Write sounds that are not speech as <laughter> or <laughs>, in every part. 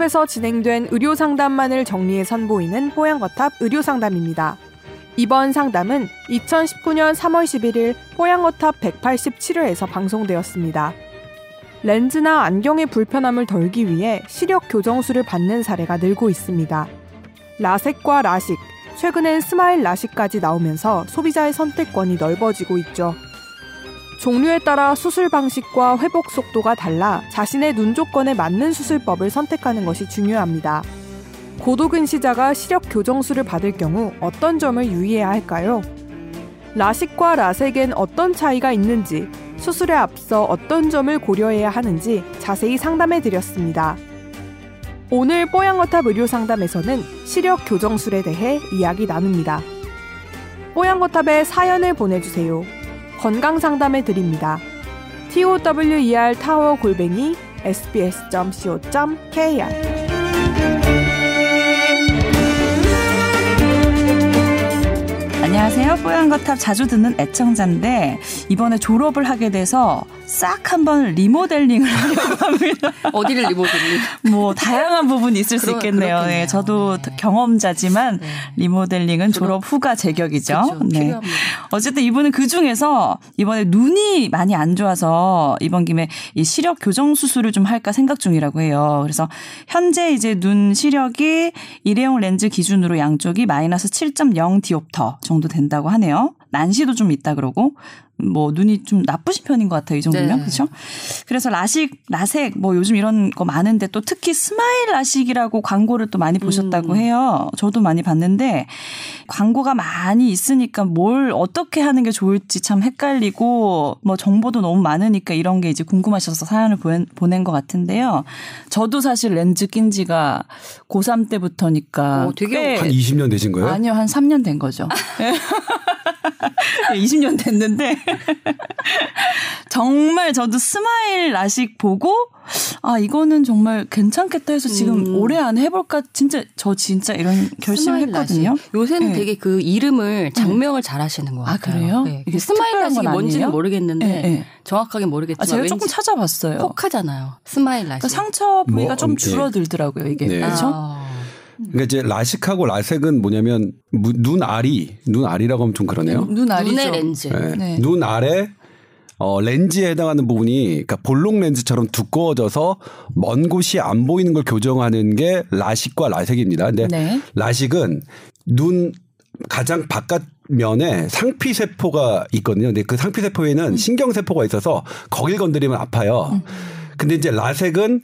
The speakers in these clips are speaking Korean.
뽀얀거탑에서 진행된 의료 상담만을 정리해 선보이는 뽀얀거탑 의료 상담입니다. 이번 상담은 2019년 3월 11일 뽀얀거탑 187회에서 방송되었습니다. 렌즈나 안경의 불편함을 덜기 위해 시력 교정술을 받는 사례가 늘고 있습니다. 라섹과 라식, 최근엔 스마일 라식까지 나오면서 소비자의 선택권이 넓어지고 있죠. 종류에 따라 수술 방식과 회복 속도가 달라 자신의 눈 조건에 맞는 수술법을 선택하는 것이 중요합니다. 고도근시자가 시력 교정술을 받을 경우 어떤 점을 유의해야 할까요? 라식과 라섹엔 어떤 차이가 있는지, 수술에 앞서 어떤 점을 고려해야 하는지 자세히 상담해 드렸습니다. 오늘 뽀양거탑 의료 상담에서는 시력 교정술에 대해 이야기 나눕니다. 뽀양거탑에 사연을 보내주세요. 건강 상담해 드립니다. tower 타워 골뱅이 sbs.co.kr 안녕하세요. 뽀얀거탑 자주 듣는 애청자인데 이번에 졸업을 하게 돼서 싹 한번 리모델링을 하려고 합니다. <laughs> 어디를 리모델링? 뭐 다양한 부분이 있을 그러, 수 있겠네요. 네, 저도 네. 경험자지만 네. 리모델링은 졸업 후가 제격이죠. 그렇죠. 네. 필요합니다. 어쨌든 이분은 그 중에서 이번에 눈이 많이 안 좋아서 이번 김에 이 시력 교정 수술을 좀 할까 생각 중이라고 해요. 그래서 현재 이제 눈 시력이 일회용 렌즈 기준으로 양쪽이 마이너스 7.0 디옵터 정도 된다고 하네요. 난시도 좀 있다 그러고 뭐 눈이 좀 나쁘신 편인 것 같아요. 이 정도면. 네. 그렇죠? 그래서 라식, 라섹 뭐 요즘 이런 거 많은데 또 특히 스마일 라식이라고 광고를 또 많이 보셨다고 음. 해요. 저도 많이 봤는데 광고가 많이 있으니까 뭘 어떻게 하는 게 좋을지 참 헷갈리고 뭐 정보도 너무 많으니까 이런 게 이제 궁금하셔서 사연을 보낸, 것 같은데요. 저도 사실 렌즈 낀 지가 고3 때부터니까 오, 되게 한 20년 되신 거예요? 아니요. 한 3년 된 거죠. <laughs> <laughs> 20년 됐는데 <laughs> 정말 저도 스마일 라식 보고 아 이거는 정말 괜찮겠다 해서 지금 음. 올해 안에 해볼까 진짜 저 진짜 이런 결심을 했거든요. 라식. 요새는 네. 되게 그 이름을 작명을 잘 하시는 것 아, 같아요. 아 그래요? 네. 이게 스마일 라식이 뭔지는 모르겠는데 네, 네. 정확하게 모르겠지만 아, 제가 조금 찾아봤어요. 혹하잖아요. 스마일 라식. 그러니까 상처 부위가 뭐, 좀 음, 네. 줄어들더라고요 이게 네. 그렇죠? 아. 그러니까 이제 라식하고 라섹은 뭐냐면 눈 알이 눈 알이라고 하면 좀 그러네요. 눈 알이죠. 눈의 렌즈. 네. 네. 눈 아래 어, 렌즈에 해당하는 부분이 그러니까 볼록 렌즈처럼 두꺼워져서 먼 곳이 안 보이는 걸 교정하는 게 라식과 라섹입니다. 근데 네. 라식은 눈 가장 바깥 면에 상피 세포가 있거든요. 근데 그 상피 세포에는 음. 신경 세포가 있어서 거길 건드리면 아파요. 음. 근데 이제 라섹은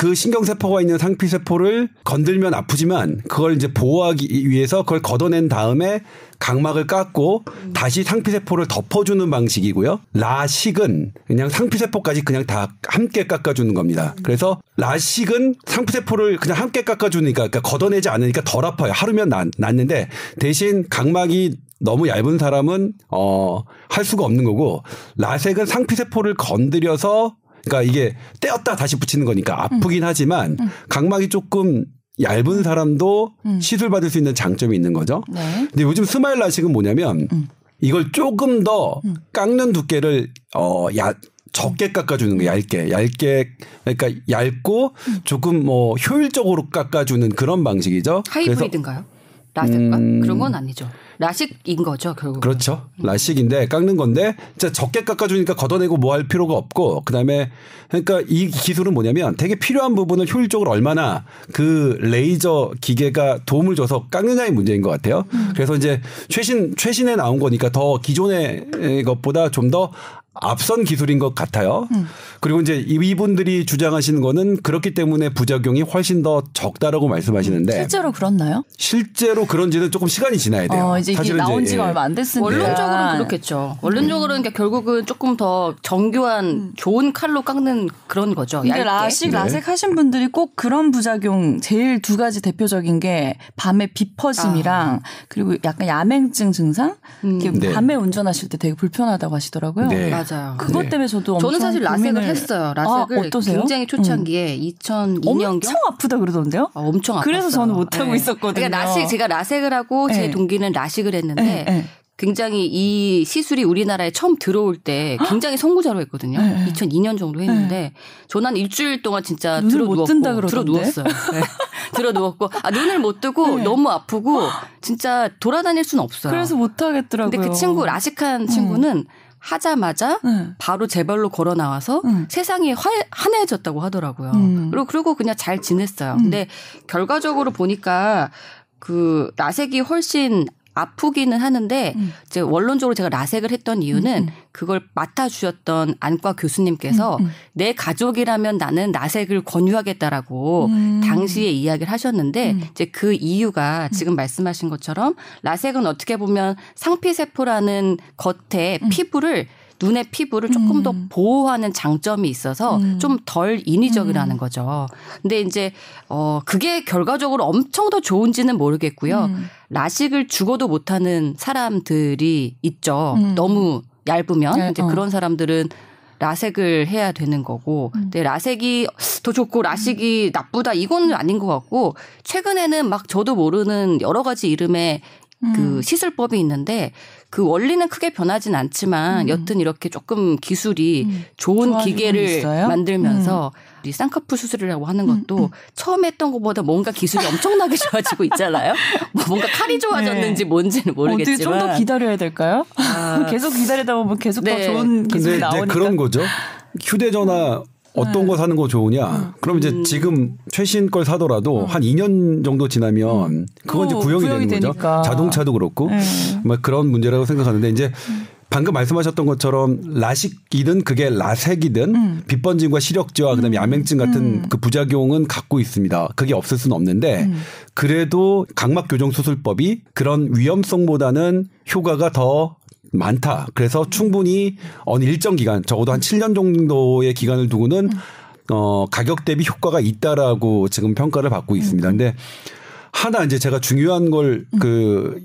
그 신경세포가 있는 상피세포를 건들면 아프지만 그걸 이제 보호하기 위해서 그걸 걷어낸 다음에 각막을 깎고 다시 상피세포를 덮어주는 방식이고요. 라식은 그냥 상피세포까지 그냥 다 함께 깎아주는 겁니다. 그래서 라식은 상피세포를 그냥 함께 깎아주니까 그러니까 걷어내지 않으니까 덜 아파요. 하루면 낫, 낫는데 대신 각막이 너무 얇은 사람은 어 할 수가 없는 거고 라섹은 상피세포를 건드려서 그러니까 이게 떼었다 다시 붙이는 거니까 아프긴 음. 하지만 음. 각막이 조금 얇은 사람도 음. 시술 받을 수 있는 장점이 있는 거죠. 네. 근데 요즘 스마일 라식은 뭐냐면 음. 이걸 조금 더 음. 깎는 두께를 어, 야, 적게 깎아주는 거 얇게 얇게 그러니까 얇고 음. 조금 뭐 효율적으로 깎아주는 그런 방식이죠. 하이브리드인가요? 라섹과 음. 그런 건 아니죠. 라식인 거죠, 결국. 그렇죠. 라식인데 깎는 건데 진짜 적게 깎아 주니까 걷어내고 뭐 할 필요가 없고 그다음에 그러니까 이 기술은 뭐냐면 되게 필요한 부분을 효율적으로 얼마나 그 레이저 기계가 도움을 줘서 깎느냐의 문제인 것 같아요. 음. 그래서 이제 최신 최신에 나온 거니까 더 기존의 것보다 좀 더 앞선 기술인 것 같아요. 음. 그리고 이제 이분들이 주장하시는 거는 그렇기 때문에 부작용이 훨씬 더 적다라고 말씀하시는데 실제로 그렇나요? 실제로 그런지는 조금 시간이 지나야 돼요. 어, 이제 이게 나온 지가 예. 얼마 안 됐으니까 원론적으로는 그렇겠죠. 원론적으로는 그러니까 결국은 조금 더 정교한 음. 좋은 칼로 깎는 그런 거죠. 근데 라식 네. 라섹 하신 분들이 꼭 그런 부작용 제일 두 가지 대표적인 게 밤에 비 퍼짐이랑 아. 그리고 약간 야맹증 증상. 음. 네. 밤에 운전하실 때 되게 불편하다고 하시더라고요. 네. 맞아요. 그것 네. 때문에 저도 저는 사실 라섹을 했어요. 라섹을 아, 굉장히 초창기에 음. 2002년 엄청 아프다 그러던데요? 아, 엄청 아팠어요. 그래서 저는 못 하고 네. 있었거든요. 그러니까 라식 제가 라섹을 하고 제 네. 동기는 라식을 했는데 네. 굉장히 이 시술이 우리나라에 처음 들어올 때 굉장히 선구자로 했거든요. 네. 2002년 정도 했는데 네. 저는 일주일 동안 진짜 들어 누웠고 들어 누웠어요. 네. <laughs> 들어 누웠고 아 눈을 못 뜨고 네. 너무 아프고 진짜 돌아다닐 수는 없어요. 그래서 못 하겠더라고요. 근데 그 친구 라식한 친구는 음. 하자마자 네. 바로 제 발로 걸어 나와서 음. 세상이 화, 환해졌다고 하더라고요. 음. 그리고 그리고 그냥 잘 지냈어요. 음. 근데 결과적으로 보니까 그 라섹이 훨씬 아프기는 하는데 음. 이제 원론적으로 제가 라섹을 했던 이유는 음. 음. 그걸 맡아 주셨던 안과 교수님께서 음, 음. 내 가족이라면 나는 라섹을 권유하겠다라고 음. 당시에 이야기를 하셨는데 이제 그 이유가 지금 말씀하신 것처럼 라섹은 어떻게 보면 상피 세포라는 겉에 피부를 눈의 피부를 조금 음. 더 보호하는 장점이 있어서 음. 좀덜 인위적이라는 음. 거죠. 근데 이제 어 그게 결과적으로 엄청 더 좋은지는 모르겠고요. 음. 라식을 죽어도 못하는 사람들이 있죠. 음. 너무 얇으면 네, 이제 어. 그런 사람들은 라섹을 해야 되는 거고, 음. 근데 라섹이 더 좋고 라식이 나쁘다 이건 아닌 것 같고 최근에는 막 저도 모르는 여러 가지 이름의 그 시술법이 있는데 그 원리는 크게 변하진 않지만 음. 여튼 이렇게 조금 기술이 음. 좋은 기계를 만들면서 음. 우리 쌍꺼풀 수술이라고 하는 음, 것도 음. 처음 했던 것보다 뭔가 기술이 엄청나게 <laughs> 좋아지고 있잖아요. 뭐 뭔가 칼이 좋아졌는지 네. 뭔지는 모르겠지만 어떻게 좀 더 기다려야 될까요? 아. <laughs> 계속 기다리다 보면 계속 네. 더 좋은 기술이 나오니까 그런 거죠. 휴대전화 어떤 네. 거 사는 거 좋으냐? 음. 그럼 이제 음. 지금 최신 걸 사더라도 음. 한 2년 정도 지나면 음. 그건 이제 구형이, 구형이 되는 되니까. 거죠. 자동차도 그렇고 네. 뭐 그런 문제라고 생각하는데 이제 음. 방금 말씀하셨던 것처럼 라식이든 그게 라색이든 음. 빛번짐과 시력지와 그다음에 야맹증 같은 그 부작용은 갖고 있습니다. 그게 없을 수는 없는데 그래도 각막 교정 수술법이 그런 위험성보다는 효과가 더 많다. 그래서 충분히 어느 일정 기간, 적어도 한 7년 정도의 기간을 두고는 어, 가격 대비 효과가 있다라고 지금 평가를 받고 있습니다. 근데 하나 이제 제가 중요한 걸그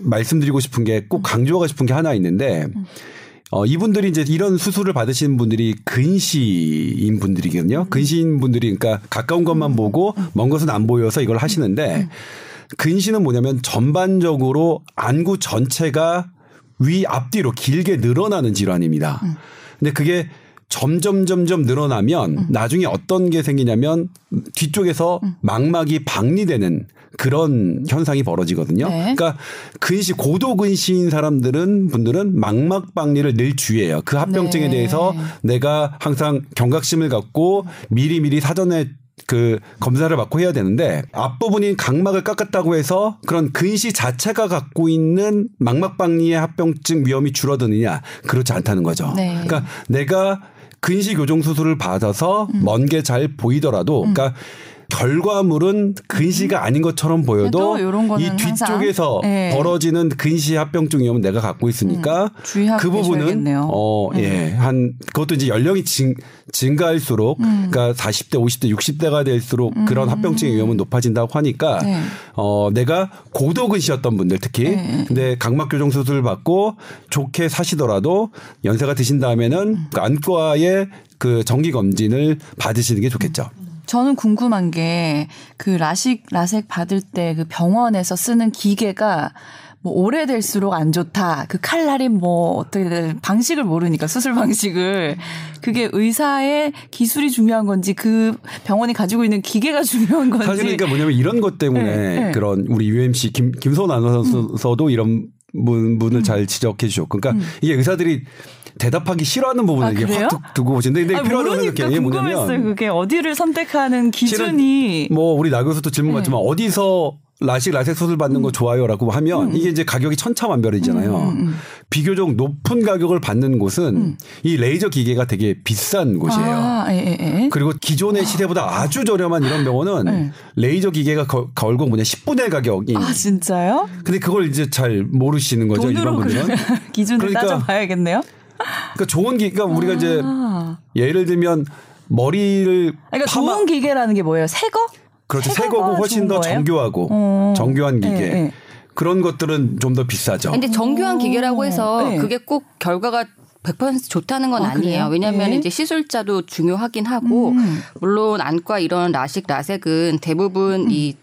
말씀드리고 싶은 게 꼭 강조하고 싶은 게 하나 있는데 어, 이분들이 이제 이런 수술을 받으시는 분들이 근시인 분들이거든요. 근시인 분들이 그러니까 가까운 것만 보고 먼 것은 안 보여서 이걸 하시는데 근시는 뭐냐면 전반적으로 안구 전체가 위 앞뒤로 길게 늘어나는 질환입니다. 음. 근데 그게 점점 점점 늘어나면 음. 나중에 어떤 게 생기냐면 뒤쪽에서 음. 망막이 박리되는 그런 현상이 벌어지거든요. 네. 그러니까 근시 고도 근시인 사람들은 분들은 망막 박리를 늘 주의해요. 그 합병증에 네. 대해서 내가 항상 경각심을 갖고 미리미리 사전에 그 검사를 받고 해야 되는데 앞부분인 각막을 깎았다고 해서 그런 근시 자체가 갖고 있는 망막박리의 합병증 위험이 줄어드느냐 그렇지 않다는 거죠. 네. 그러니까 내가 근시 교정 수술을 받아서 음. 먼게 잘 보이더라도 음. 그러니까 결과물은 근시가 아닌 것처럼 보여도 이 뒤쪽에서 네. 벌어지는 근시 합병증 위험은 내가 갖고 있으니까 음, 그 부분은 어, 음. 예. 한 그것도 이제 연령이 증, 증가할수록 음. 그러니까 40대, 50대, 60대가 될수록 음. 그런 합병증 위험은 높아진다고 하니까 네. 어, 내가 고도 근시였던 분들 특히 네. 근데 각막 교정 수술을 받고 좋게 사시더라도 연세가 드신 다음에는 음. 그 안과의 그 정기 검진을 받으시는 게 좋겠죠. 음. 저는 궁금한 게 그 라식 라섹 받을 때 그 병원에서 쓰는 기계가 뭐 오래될수록 안 좋다. 그 칼날이 뭐 어떻게 방식을 모르니까 수술 방식을 그게 의사의 기술이 중요한 건지 그 병원이 가지고 있는 기계가 <laughs> 중요한 건지 사실 그러니까 뭐냐면 이런 것 때문에 네, 네. 그런 우리 UMC 김 김소원 아나운서도 음. 이런 분, 분을 음. 잘 지적해 주셨고 그러니까 음. 이게 의사들이 대답하기 싫어하는 부분을 아, 이게 확 두고 보시는데 근데 생각해요. 이게 뭐냐면 그게 어디를 선택하는 기준이 뭐 우리 나 교수도 질문 같지만 네. 어디서 라식 라섹 수술 받는 거 음. 좋아요라고 하면 음. 이게 이제 가격이 천차만별이잖아요. 음, 음, 음. 비교적 높은 가격을 받는 곳은 음. 이 레이저 기계가 되게 비싼 곳이에요. 아, 에, 에, 에. 그리고 기존의 시대보다 아주 저렴한 이런 병원은 네. 레이저 기계가 거, 걸고 뭐냐 10분의 가격이. 아 진짜요? 근데 그걸 이제 잘 모르시는 거죠 일반 분들은. <laughs> 기준을 그러니까, 따져봐야겠네요. 그러니까 좋은 기, 그러니까 우리가 이제 아. 예를 들면 머리를 그러니까 파마... 좋은 기계라는 게 뭐예요? 새 거? 그렇죠. 새 거고 훨씬 더 거예요? 정교하고 어. 정교한 기계. 네, 네. 그런 것들은 좀 더 비싸죠. 근데 정교한 기계라고 해서 네. 그게 꼭 결과가 100% 좋다는 건 아, 니에요 왜냐하면 네. 이제 시술자도 중요하긴 하고 음. 물론 안과 이런 라식 라섹은 대부분 음. 이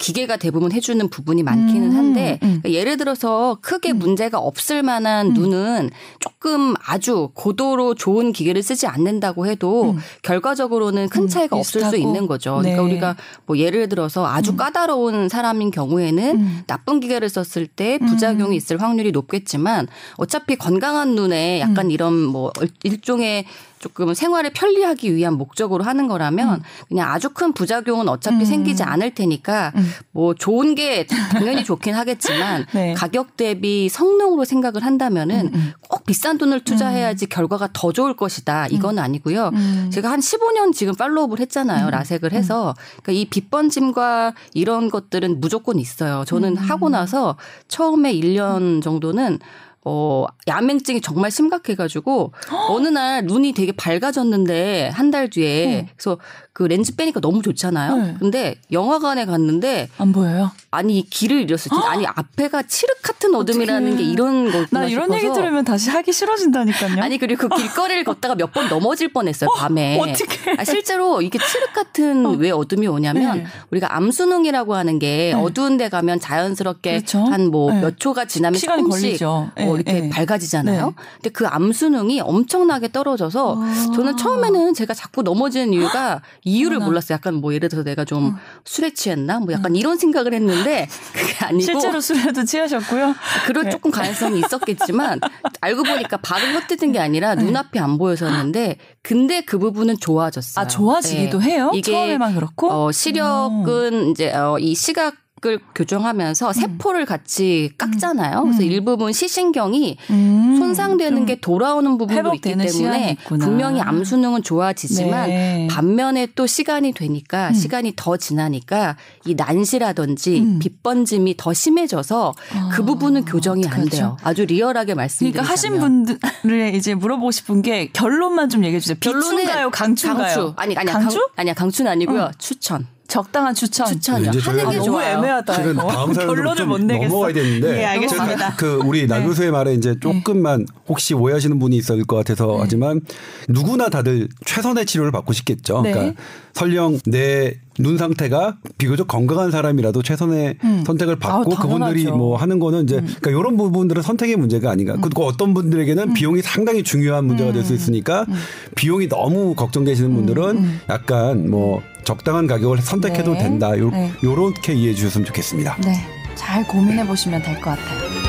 기계가 대부분 해주는 부분이 많기는 한데 그러니까 예를 들어서 크게 문제가 없을 만한 눈은 조금 아주 고도로 좋은 기계를 쓰지 않는다고 해도 결과적으로는 큰 차이가 없을 수 있는 거죠. 그러니까 네. 우리가 뭐 예를 들어서 아주 까다로운 사람인 경우에는 나쁜 기계를 썼을 때 부작용이 있을 확률이 높겠지만 어차피 건강한 눈에 약간 이런 뭐 일종의 조금 생활을 편리하기 위한 목적으로 하는 거라면 음. 그냥 아주 큰 부작용은 어차피 음. 생기지 않을 테니까 음. 뭐 좋은 게 당연히 <laughs> 좋긴 하겠지만 네. 가격 대비 성능으로 생각을 한다면은 음, 음. 꼭 비싼 돈을 투자해야지 음. 결과가 더 좋을 것이다. 이건 아니고요. 제가 한 15년 지금 팔로우업을 했잖아요. 라섹을 해서 그러니까 이 빗번짐과 이런 것들은 무조건 있어요. 저는 하고 나서 처음에 1년 정도는 어, 야맹증이 정말 심각해가지고 어느 날 눈이 되게 밝아졌는데 한 달 뒤에 어. 그래서 그 렌즈 빼니까 너무 좋잖아요. 네. 근데 영화관에 갔는데 안 보여요? 아니 길을 잃었을 때 아니 앞에가 칠흑 같은 어둠이라는 게 이런 거나 이런 싶어서. 얘기 들으면 다시 하기 싫어진다니까요. 아니 그리고 그 길거리를 걷다가 몇 번 넘어질 뻔 했어요 어? 밤에. 어떻게? 아, 실제로 이게 칠흑 같은 어. 왜 어둠이 오냐면 네. 우리가 암수능이라고 하는 게 네. 어두운 데 가면 자연스럽게 그렇죠? 한뭐 몇 네. 초가 지나면 시간이 조금씩 걸리죠. 어, 이렇게 네. 밝아지잖아요. 네. 근데 그 암수능이 엄청나게 떨어져서 아. 저는 처음에는 제가 자꾸 넘어지는 이유가 이유를 그렇구나. 몰랐어요. 약간 뭐 예를 들어서 내가 좀 어. 술에 취했나? 뭐 약간 어. 이런 생각을 했는데 그게 <laughs> 아니고 실제로 술에도 취하셨고요. 그럴 네. 조금 가능성이 있었겠지만 알고 보니까 발을 헛디딘 게 아니라 네. 눈앞이 안 보여서였는데 근데 그 부분은 좋아졌어요. 아 좋아지기도 네. 해요? 이게 처음에만 그렇고 어, 시력은 음. 이제 어, 이 시각 을 교정하면서 음. 세포를 같이 깎잖아요. 그래서 음. 일부분 시신경이 음. 손상되는 게 돌아오는 부분도 있기 때문에 분명히 암 수능은 좋아지지만 네. 반면에 또 시간이 되니까 음. 시간이 더 지나니까 이 난시라든지 음. 빗번짐이 더 심해져서 아. 그 부분은 교정이 안 돼요. 아주 리얼하게 말씀드리자면 그러니까 하신 분들을 이제 물어보고 싶은 게 결론만 좀 얘기해 주세요. 비추인가요, 강추인가요? 강추. 아니 아니야. 강추? 강, 아니야. 강추는 아니고요. 어. 추천. 적당한 추천. 추천이요. 하는 게 아, 너무 애매하다. 실은 다음 사연으로 좀 넘어가야 되는데. 예, 알겠습니다. 그 우리 나 네. 교수의 말에 이제 조금만 혹시 오해하시는 분이 있을 것 같아서 네. 하지만 누구나 다들 최선의 치료를 받고 싶겠죠. 네. 그러니까 설령 내 눈 상태가 비교적 건강한 사람이라도 최선의 음. 선택을 받고 아, 그분들이 뭐 하는 거는 이제 음. 그러니까 이런 부분들은 선택의 문제가 아닌가. 음. 그리고 어떤 분들에게는 음. 비용이 상당히 중요한 문제가 될 수 있으니까 음. 비용이 너무 걱정되시는 분들은 음. 약간 뭐 적당한 가격을 선택해도 네. 된다. 요, 네. 요렇게 이해해 주셨으면 좋겠습니다. 네. 잘 고민해 보시면 될 것 같아요.